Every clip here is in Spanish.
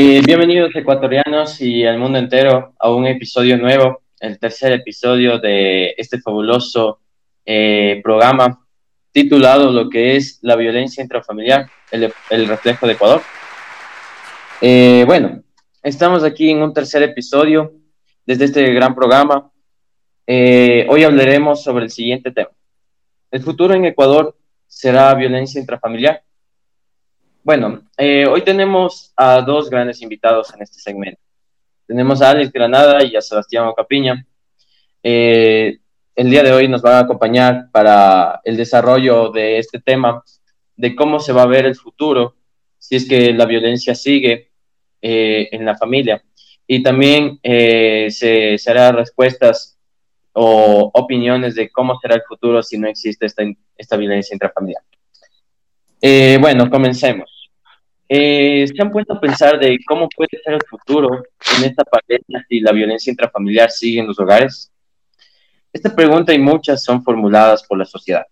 Eh, bienvenidos ecuatorianos y al mundo entero a un episodio nuevo, el tercer episodio de este fabuloso eh, programa titulado lo que es la violencia intrafamiliar, el, reflejo de Ecuador. Eh, bueno, estamos aquí en un tercer episodio desde este gran programa. hoy hablaremos sobre el siguiente tema. ¿El futuro en Ecuador será violencia intrafamiliar? Bueno, eh, hoy tenemos a dos grandes invitados en este segmento. Tenemos a Alex Granada y a Sebastián Ocapiña. Eh, el día de hoy nos van a acompañar para el desarrollo de este tema, de cómo se va a ver el futuro, si es que la violencia sigue eh, en la familia. Y también se, se respuestas o opiniones de cómo será el futuro si no existe esta, esta violencia intrafamiliar. bueno, comencemos. Eh, ¿Se han puesto a pensar de cómo puede ser el futuro en esta pandemia si la violencia intrafamiliar sigue en los hogares? Esta pregunta y muchas son formuladas por la sociedad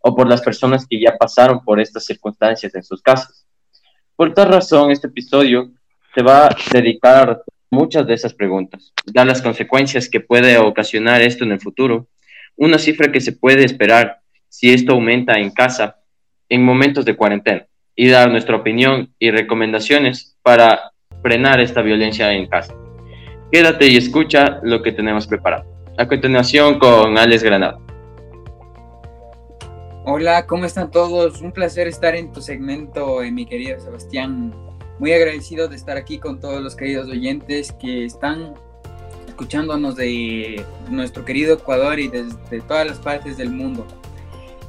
o por las personas que ya pasaron por estas circunstancias en sus casas. Por tal razón, este episodio se va a dedicar a muchas de esas preguntas, dar las consecuencias que puede ocasionar esto en el futuro, una cifra que se puede esperar si esto aumenta en casa en momentos de cuarentena y dar nuestra opinión y recomendaciones para frenar esta violencia en casa. Quédate y escucha lo que tenemos preparado. A continuación con Alex Granada. Hola, ¿cómo están todos? Un placer estar en tu segmento, eh, mi querido Sebastián. Muy agradecido de estar aquí con todos los queridos oyentes que están escuchándonos de nuestro querido Ecuador y desde todas las partes del mundo.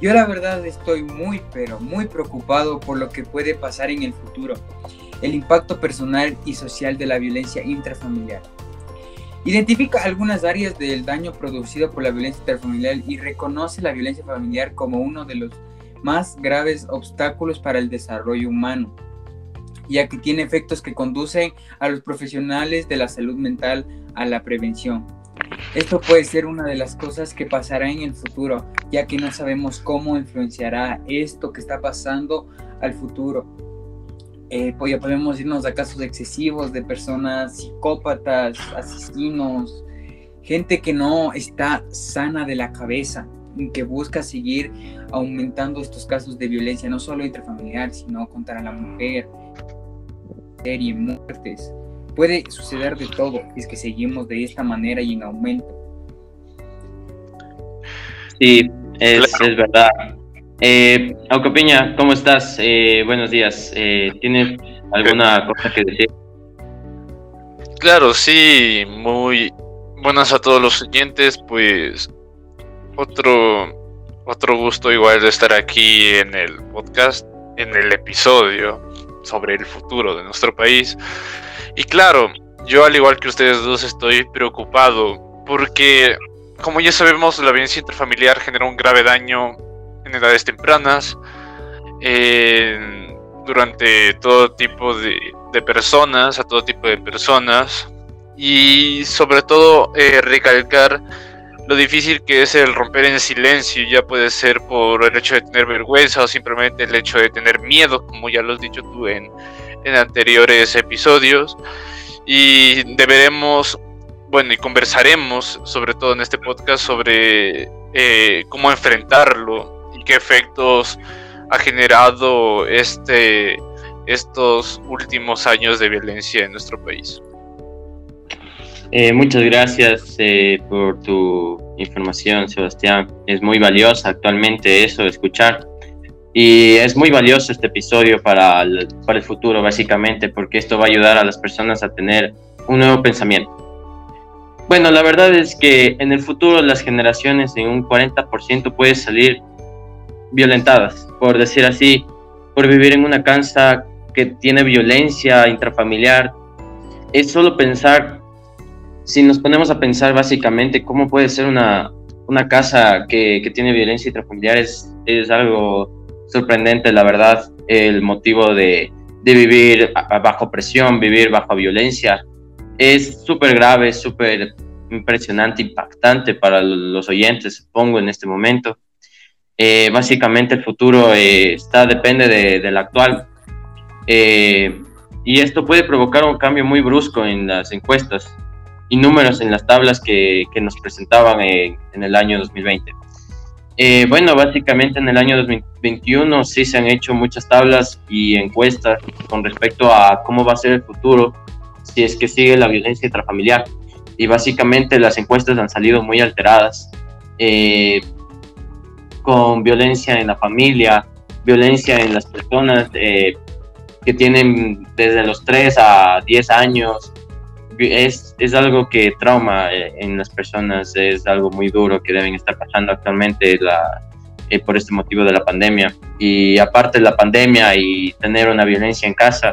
Yo la verdad estoy muy, pero muy preocupado por lo que puede pasar en el futuro, el impacto personal y social de la violencia intrafamiliar. Identifica algunas áreas del daño producido por la violencia intrafamiliar y reconoce la violencia familiar como uno de los más graves obstáculos para el desarrollo humano, ya que tiene efectos que conducen a los profesionales de la salud mental a la prevención esto puede ser una de las cosas que pasará en el futuro, ya que no sabemos cómo influenciará esto que está pasando al futuro. Eh, pues ya podemos irnos a casos excesivos de personas psicópatas, asesinos, gente que no está sana de la cabeza, que busca seguir aumentando estos casos de violencia, no solo intrafamiliar, sino contra la mujer, y muertes. Puede suceder de todo si es que seguimos de esta manera y en aumento. Sí, es, es verdad. Eh, Piña, ¿cómo estás? Eh, buenos días. Eh, ¿Tienes alguna cosa que decir? Claro, sí, muy buenas a todos los oyentes, pues otro otro gusto igual de estar aquí en el podcast, en el episodio sobre el futuro de nuestro país. Y claro, yo al igual que ustedes dos estoy preocupado porque, como ya sabemos, la violencia intrafamiliar genera un grave daño en edades tempranas, durante todo tipo de, personas, a todo tipo de personas, y sobre todo eh, recalcar lo difícil que es el romper en silencio, ya puede ser por el hecho de tener vergüenza o simplemente el hecho de tener miedo, como ya lo has dicho tú en, en anteriores episodios y deberemos, bueno, y conversaremos sobre todo en este podcast sobre eh, cómo enfrentarlo y qué efectos ha generado este, estos últimos años de violencia en nuestro país. Eh, muchas gracias eh, por tu información, Sebastián. Es muy valiosa actualmente eso, escuchar y es muy valioso este episodio para el, para el futuro, básicamente, porque esto va a ayudar a las personas a tener un nuevo pensamiento. Bueno, la verdad es que en el futuro las generaciones en un 40% pueden salir violentadas, por decir así, por vivir en una casa que tiene violencia intrafamiliar. Es solo pensar, si nos ponemos a pensar básicamente cómo puede ser una, una casa que, que tiene violencia intrafamiliar, es, es algo sorprendente, la verdad, el motivo de, vivir bajo presión, vivir bajo violencia. Es súper grave, súper impresionante, impactante para los oyentes, supongo, en este momento. Eh, básicamente el futuro eh, está, depende del actual. Eh, y esto puede provocar un cambio muy brusco en las encuestas y números en las tablas que, que nos presentaban en, en, el año 2020. Eh, bueno, básicamente en el año 2021 sí se han hecho muchas tablas y encuestas con respecto a cómo va a ser el futuro si es que sigue la violencia intrafamiliar. Y básicamente las encuestas han salido muy alteradas, eh, con violencia en la familia, violencia en las personas eh, que tienen desde los 3 a 10 años. Es, es algo que trauma eh, en las personas, es algo muy duro que deben estar pasando actualmente la, eh, por este motivo de la pandemia. Y aparte de la pandemia y tener una violencia en casa,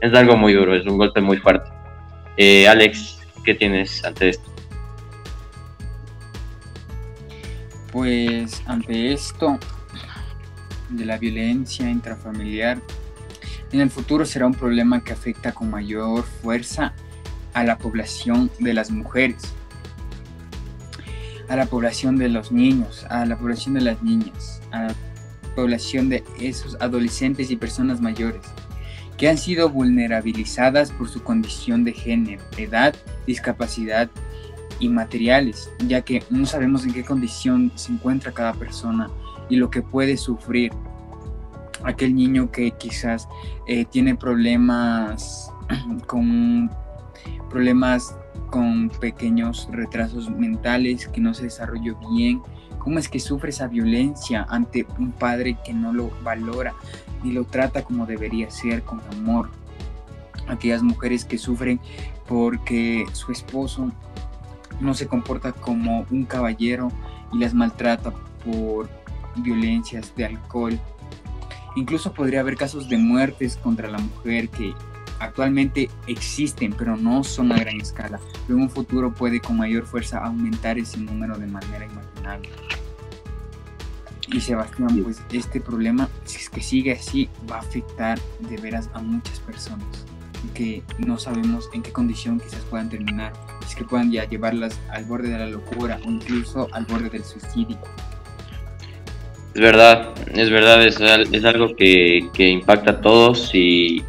es algo muy duro, es un golpe muy fuerte. Eh, Alex, ¿qué tienes ante esto? Pues ante esto de la violencia intrafamiliar, en el futuro será un problema que afecta con mayor fuerza a la población de las mujeres, a la población de los niños, a la población de las niñas, a la población de esos adolescentes y personas mayores que han sido vulnerabilizadas por su condición de género, edad, discapacidad y materiales, ya que no sabemos en qué condición se encuentra cada persona y lo que puede sufrir aquel niño que quizás eh, tiene problemas con problemas con pequeños retrasos mentales, que no se desarrolló bien, cómo es que sufre esa violencia ante un padre que no lo valora ni lo trata como debería ser, con amor. Aquellas mujeres que sufren porque su esposo no se comporta como un caballero y las maltrata por violencias de alcohol, Incluso podría haber casos de muertes contra la mujer que actualmente existen, pero no son a gran escala. Pero en un futuro puede con mayor fuerza aumentar ese número de manera imaginable. Y Sebastián, pues este problema, si es que sigue así, va a afectar de veras a muchas personas que no sabemos en qué condición quizás puedan terminar, es que puedan ya llevarlas al borde de la locura o incluso al borde del suicidio. Es verdad, es verdad, es, es algo que, que, impacta a todos y,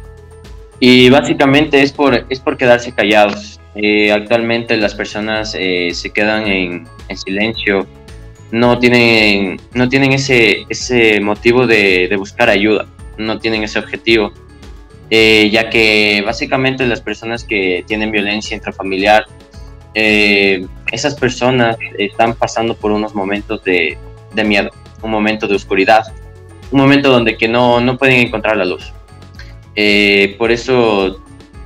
y, básicamente es por, es por quedarse callados. Eh, actualmente las personas eh, se quedan en, en, silencio, no tienen, no tienen ese, ese motivo de, de buscar ayuda, no tienen ese objetivo, eh, ya que básicamente las personas que tienen violencia intrafamiliar, esas personas están pasando por unos momentos de, de miedo un momento de oscuridad, un momento donde que no, no pueden encontrar la luz. Eh, por, eso,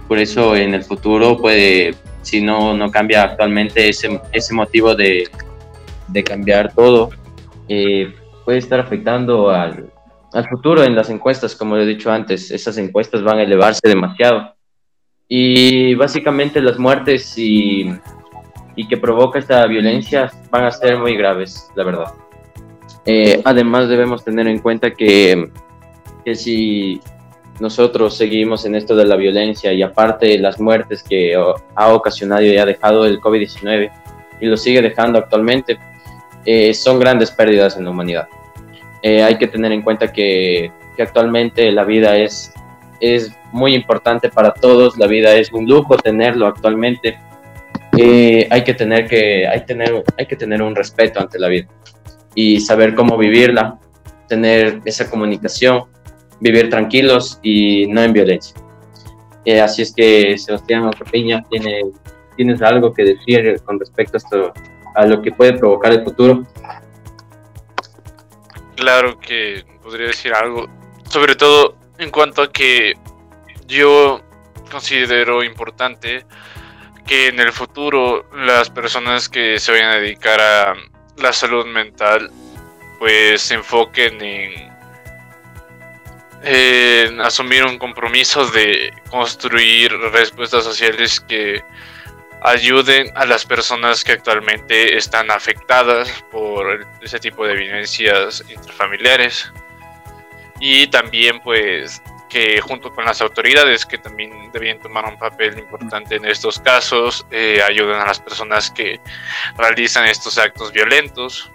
por eso en el futuro puede, si no, no cambia actualmente ese, ese motivo de, de cambiar todo, eh, puede estar afectando al, al futuro en las encuestas, como lo he dicho antes, esas encuestas van a elevarse demasiado. Y básicamente las muertes y, y que provoca esta violencia van a ser muy graves, la verdad. Eh, además debemos tener en cuenta que, que, si nosotros seguimos en esto de la violencia y aparte las muertes que ha ocasionado y ha dejado el COVID-19 y lo sigue dejando actualmente, eh, son grandes pérdidas en la humanidad. Eh, hay que tener en cuenta que, que, actualmente la vida es, es muy importante para todos, la vida es un lujo tenerlo actualmente. hay, que tener que, hay, tener, hay que tener un respeto ante la vida y saber cómo vivirla, tener esa comunicación, vivir tranquilos y no en violencia. Eh, así es que, Sebastián Piña, ¿tiene, ¿tienes algo que decir con respecto a, esto, a lo que puede provocar el futuro? Claro que podría decir algo, sobre todo en cuanto a que yo considero importante que en el futuro las personas que se vayan a dedicar a la salud mental pues se enfoquen en, en asumir un compromiso de construir respuestas sociales que ayuden a las personas que actualmente están afectadas por ese tipo de violencias intrafamiliares y también pues que junto con las autoridades que también debían tomar un papel importante en estos casos, eh, ayuden a las personas que realizan estos actos violentos.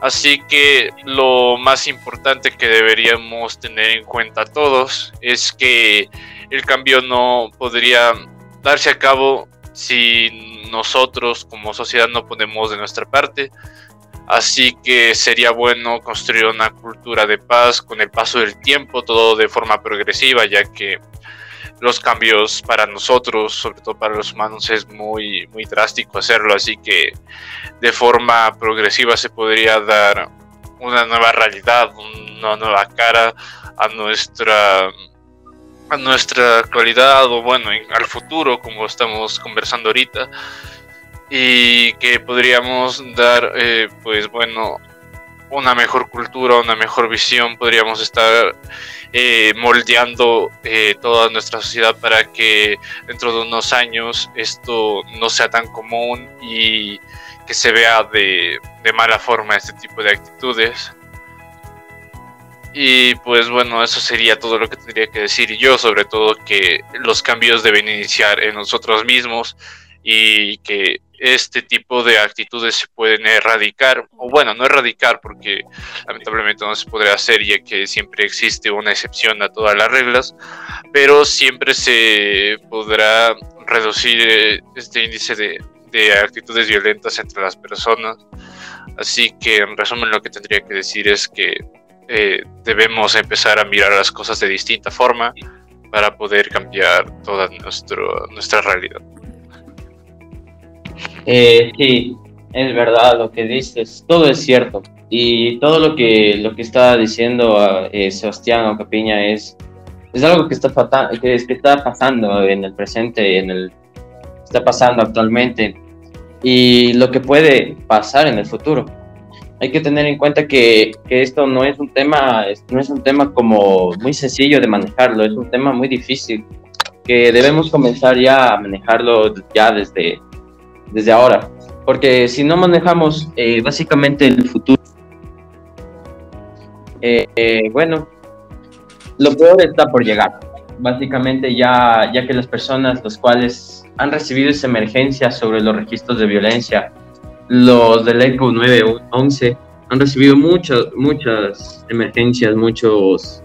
Así que lo más importante que deberíamos tener en cuenta todos es que el cambio no podría darse a cabo si nosotros como sociedad no ponemos de nuestra parte. Así que sería bueno construir una cultura de paz con el paso del tiempo, todo de forma progresiva, ya que los cambios para nosotros, sobre todo para los humanos, es muy, muy drástico hacerlo. Así que de forma progresiva se podría dar una nueva realidad, una nueva cara a nuestra a nuestra actualidad o bueno al futuro como estamos conversando ahorita y que podríamos dar eh, pues bueno una mejor cultura una mejor visión podríamos estar eh, moldeando eh, toda nuestra sociedad para que dentro de unos años esto no sea tan común y que se vea de, de mala forma este tipo de actitudes. Y pues bueno, eso sería todo lo que tendría que decir yo, sobre todo que los cambios deben iniciar en nosotros mismos y que este tipo de actitudes se pueden erradicar, o bueno, no erradicar porque lamentablemente no se podrá hacer ya que siempre existe una excepción a todas las reglas, pero siempre se podrá reducir eh, este índice de, de actitudes violentas entre las personas. Así que en resumen lo que tendría que decir es que eh, debemos empezar a mirar las cosas de distinta forma para poder cambiar toda nuestro, nuestra realidad. Eh, sí, es verdad lo que dices, todo es cierto. Y todo lo que, lo que está diciendo eh, Sebastián Ocapiña es, es algo que está, que está pasando en el presente, en el, está pasando actualmente y lo que puede pasar en el futuro hay que tener en cuenta que, que, esto no es un tema, no es un tema como muy sencillo de manejarlo, es un tema muy difícil que debemos comenzar ya a manejarlo ya desde, desde ahora, porque si no manejamos eh, básicamente el futuro, eh, eh, bueno, lo peor está por llegar. Básicamente ya, ya que las personas los cuales han recibido esa emergencia sobre los registros de violencia los del ECO 911 han recibido muchas, muchas emergencias, muchos,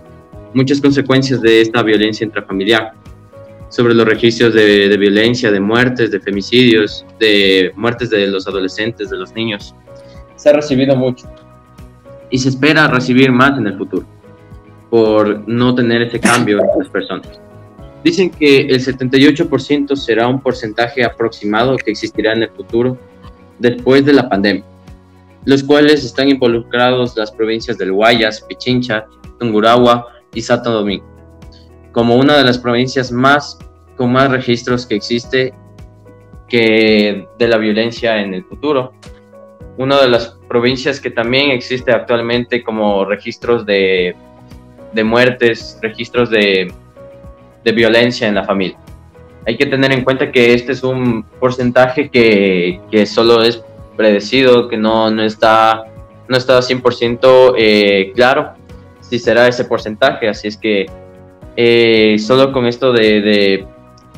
muchas consecuencias de esta violencia intrafamiliar. Sobre los registros de, de, violencia, de muertes, de femicidios, de muertes de los adolescentes, de los niños. Se ha recibido mucho. Y se espera recibir más en el futuro por no tener ese cambio en las personas. Dicen que el 78% será un porcentaje aproximado que existirá en el futuro después de la pandemia, los cuales están involucrados las provincias del Guayas, Pichincha, Tungurahua y Santo Domingo, como una de las provincias más con más registros que existe que de la violencia en el futuro. Una de las provincias que también existe actualmente como registros de, de muertes, registros de, de violencia en la familia hay que tener en cuenta que este es un porcentaje que, que solo es predecido, que no, no está no está 100% eh, claro si será ese porcentaje, así es que eh, solo con esto de, de,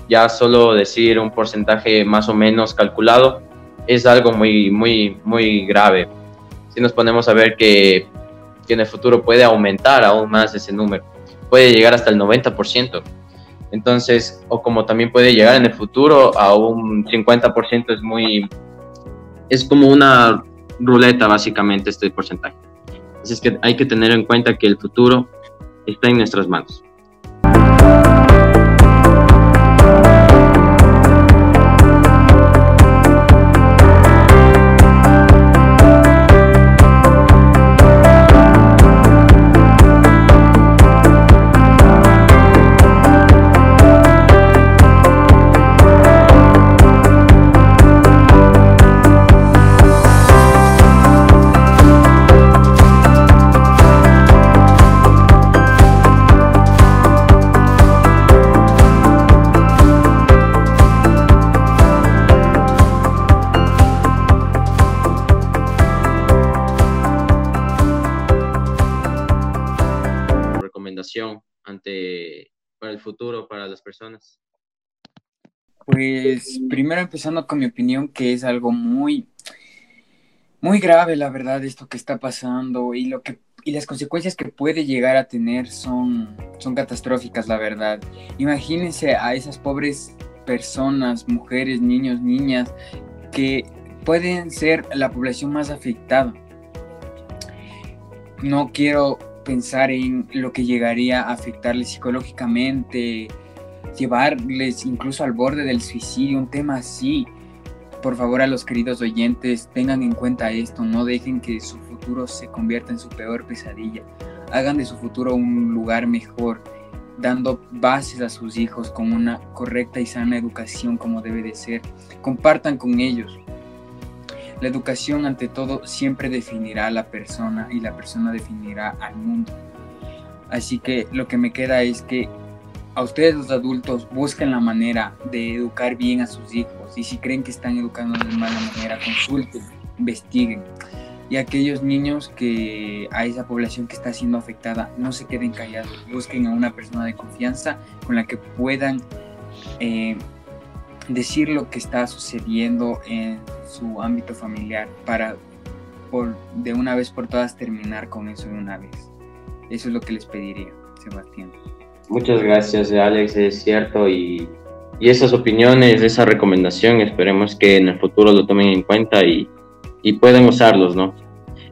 ya solo decir un porcentaje más o menos calculado es algo muy, muy, muy grave. Si nos ponemos a ver que, en el futuro puede aumentar aún más ese número, puede llegar hasta el 90%. Entonces, o como también puede llegar en el futuro a un 50% es muy, es como una ruleta básicamente este porcentaje. Así es que hay que tener en cuenta que el futuro está en nuestras manos. Personas? Pues primero empezando con mi opinión, que es algo muy, muy grave, la verdad, esto que está pasando y lo que y las consecuencias que puede llegar a tener son, son catastróficas, la verdad. Imagínense a esas pobres personas, mujeres, niños, niñas, que pueden ser la población más afectada. No quiero pensar en lo que llegaría a afectarles psicológicamente, llevarles incluso al borde del suicidio, un tema así. Por favor a los queridos oyentes, tengan en cuenta esto, no dejen que su futuro se convierta en su peor pesadilla. Hagan de su futuro un lugar mejor, dando bases a sus hijos con una correcta y sana educación como debe de ser. Compartan con ellos. La educación ante todo siempre definirá a la persona y la persona definirá al mundo. Así que lo que me queda es que a ustedes los adultos busquen la manera de educar bien a sus hijos y si creen que están educando de mala manera, consulten, investiguen. Y aquellos niños que a esa población que está siendo afectada, no se queden callados, busquen a una persona de confianza con la que puedan eh, decir lo que está sucediendo en su ámbito familiar para por, de una vez por todas terminar con eso de una vez. Eso es lo que les pediría, Sebastián. Muchas gracias, Alex, es cierto. Y, y esas opiniones, esa recomendación, esperemos que en el futuro lo tomen en cuenta y, y puedan usarlos, ¿no?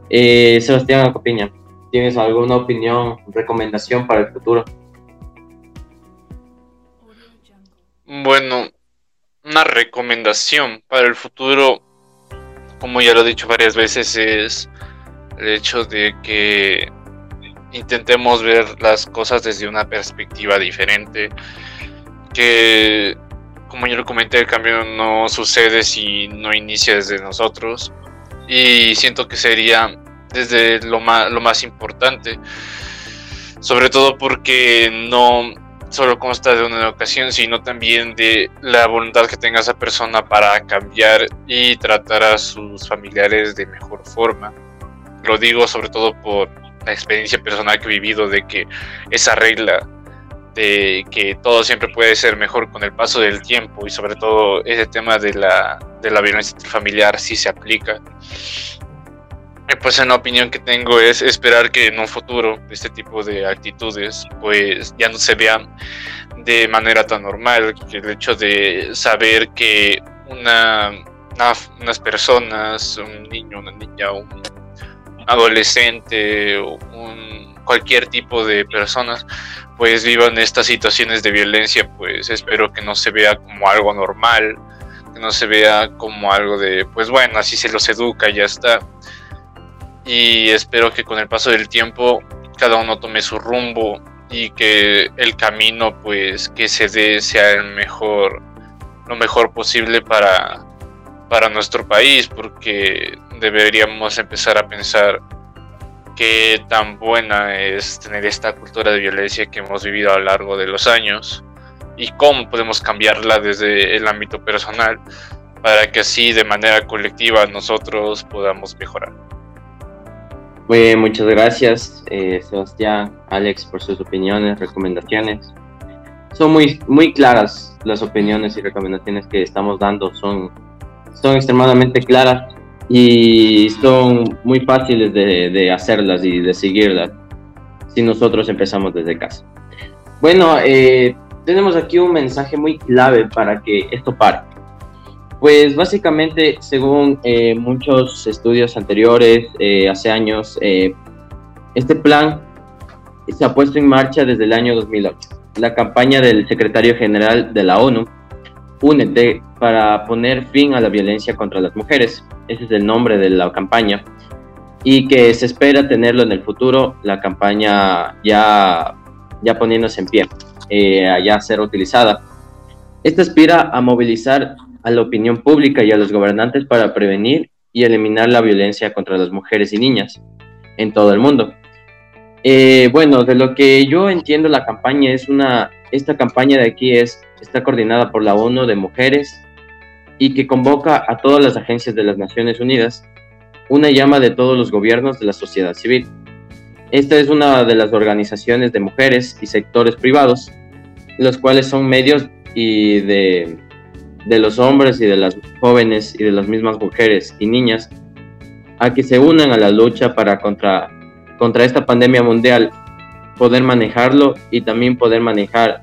Eh, Sebastián Acopiña, ¿tienes alguna opinión, recomendación para el futuro? Bueno, una recomendación para el futuro, como ya lo he dicho varias veces, es el hecho de que intentemos ver las cosas desde una perspectiva diferente. Que, como yo lo comenté, el cambio no sucede si no inicia desde nosotros. Y siento que sería desde lo más, lo más importante. Sobre todo porque no solo consta de una educación, sino también de la voluntad que tenga esa persona para cambiar y tratar a sus familiares de mejor forma. Lo digo sobre todo por la experiencia personal que he vivido de que esa regla de que todo siempre puede ser mejor con el paso del tiempo y sobre todo ese tema de la, de la violencia familiar sí se aplica. Pues una opinión que tengo es esperar que en un futuro este tipo de actitudes pues ya no se vean de manera tan normal, que el hecho de saber que una, unas personas, un niño, una niña, un adolescente o cualquier tipo de personas pues vivan estas situaciones de violencia pues espero que no se vea como algo normal que no se vea como algo de pues bueno así se los educa ya está. Y espero que con el paso del tiempo cada uno tome su rumbo y que el camino pues que se dé sea el mejor lo mejor posible para para nuestro país porque deberíamos empezar a pensar qué tan buena es tener esta cultura de violencia que hemos vivido a lo largo de los años y cómo podemos cambiarla desde el ámbito personal para que así de manera colectiva nosotros podamos mejorar. Muy muchas gracias eh, Sebastián, Alex por sus opiniones, recomendaciones. Son muy, muy claras las opiniones y recomendaciones que estamos dando, son, son extremadamente claras y son muy fáciles de, hacerlas y de seguirlas si nosotros empezamos desde casa. Bueno, eh, tenemos aquí un mensaje muy clave para que esto pare. Pues básicamente, según eh, muchos estudios anteriores, eh, hace años, este plan se ha puesto en marcha desde el año 2008. La campaña del secretario general de la ONU, Únete, para poner fin a la violencia contra las mujeres. Ese es el nombre de la campaña. Y que se espera tenerlo en el futuro, la campaña ya, ya poniéndose en pie, eh, ya ser utilizada. Esta aspira a movilizar a la opinión pública y a los gobernantes para prevenir y eliminar la violencia contra las mujeres y niñas en todo el mundo. Eh, bueno, de lo que yo entiendo la campaña es una, esta campaña de aquí es, está coordinada por la ONU de Mujeres, y que convoca a todas las agencias de las Naciones Unidas, una llama de todos los gobiernos de la sociedad civil. Esta es una de las organizaciones de mujeres y sectores privados, los cuales son medios y de, de los hombres y de las jóvenes y de las mismas mujeres y niñas a que se unan a la lucha para contra contra esta pandemia mundial, poder manejarlo y también poder manejar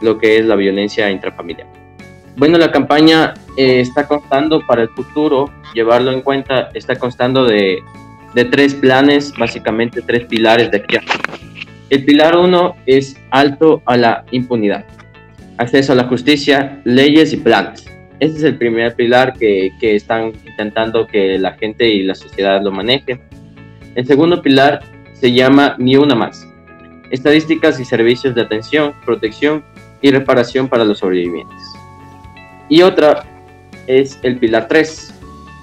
lo que es la violencia intrafamiliar. Bueno, la campaña eh, está constando para el futuro, llevarlo en cuenta, está constando de, tres planes, básicamente tres pilares de aquí. El pilar uno es alto a la impunidad, acceso a la justicia, leyes y planes. Ese es el primer pilar que, que están intentando que la gente y la sociedad lo maneje. El segundo pilar se llama Ni una más. Estadísticas y servicios de atención, protección y reparación para los sobrevivientes. Y otra es el pilar 3.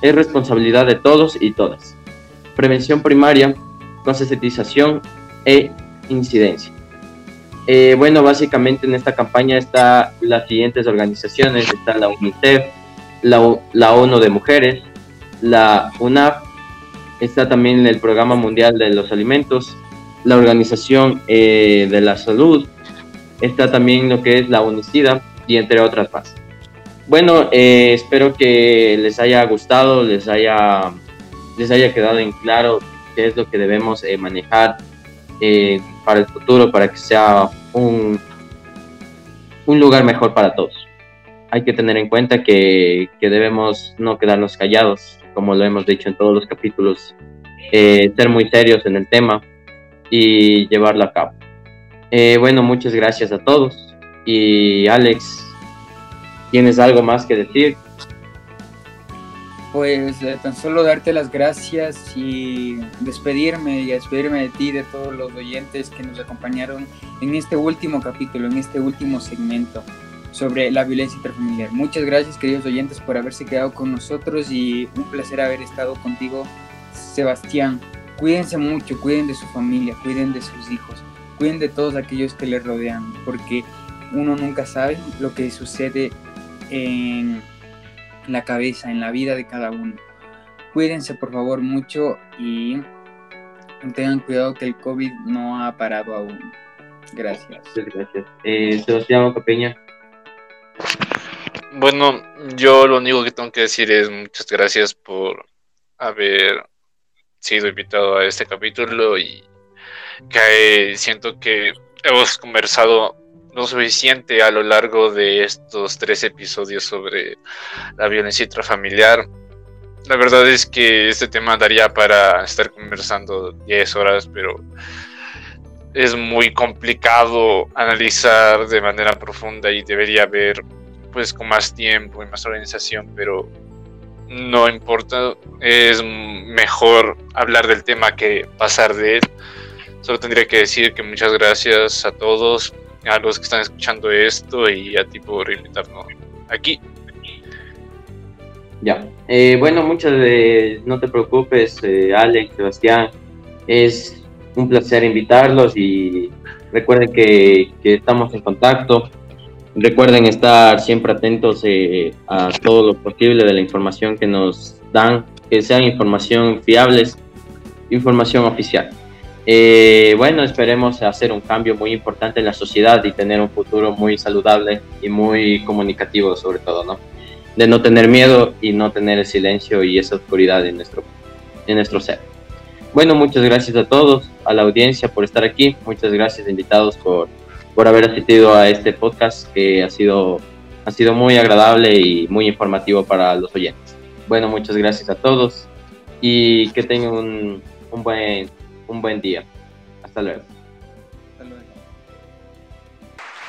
Es responsabilidad de todos y todas. Prevención primaria, concientización e incidencia. Eh, bueno, básicamente en esta campaña están las siguientes organizaciones. Está la UNICEF, la, la ONU de Mujeres, la UNAP, está también el Programa Mundial de los Alimentos, la Organización eh, de la Salud, está también lo que es la UNICIDA y entre otras más. Bueno, eh, espero que les haya gustado, les haya, les haya quedado en claro qué es lo que debemos eh, manejar eh, para el futuro, para que sea un, un lugar mejor para todos. Hay que tener en cuenta que, que debemos no quedarnos callados, como lo hemos dicho en todos los capítulos, ser muy serios en el tema y llevarlo a cabo. bueno, muchas gracias a todos y Alex, ¿Tienes algo más que decir? Pues eh, tan solo darte las gracias y despedirme y despedirme de ti, de todos los oyentes que nos acompañaron en este último capítulo, en este último segmento sobre la violencia interfamiliar. Muchas gracias queridos oyentes por haberse quedado con nosotros y un placer haber estado contigo, Sebastián. Cuídense mucho, cuiden de su familia, cuiden de sus hijos, cuiden de todos aquellos que les rodean, porque uno nunca sabe lo que sucede en la cabeza, en la vida de cada uno. Cuídense por favor mucho y tengan cuidado que el COVID no ha parado aún. Gracias. gracias. Eh, Sebastián Capeña. Bueno, yo lo único que tengo que decir es muchas gracias por haber sido invitado a este capítulo y que siento que hemos conversado lo suficiente a lo largo de estos tres episodios sobre la violencia intrafamiliar. La verdad es que este tema daría para estar conversando 10 horas, pero es muy complicado analizar de manera profunda y debería haber pues con más tiempo y más organización, pero no importa, es mejor hablar del tema que pasar de él. Solo tendría que decir que muchas gracias a todos a los que están escuchando esto y a ti por invitarnos aquí. Ya, eh, bueno, muchas de, no te preocupes, eh, Alex, Sebastián, es un placer invitarlos y recuerden que, que estamos en contacto. Recuerden estar siempre atentos eh, a todo lo posible de la información que nos dan, que sean información fiables, información oficial. Eh, bueno, esperemos hacer un cambio muy importante en la sociedad y tener un futuro muy saludable y muy comunicativo sobre todo, ¿no? De no tener miedo y no tener el silencio y esa oscuridad en nuestro, en nuestro ser. Bueno, muchas gracias a todos, a la audiencia por estar aquí, muchas gracias invitados por, por haber asistido a este podcast que ha sido, ha sido muy agradable y muy informativo para los oyentes. Bueno, muchas gracias a todos y que tengan un, un buen un buen día. Hasta luego.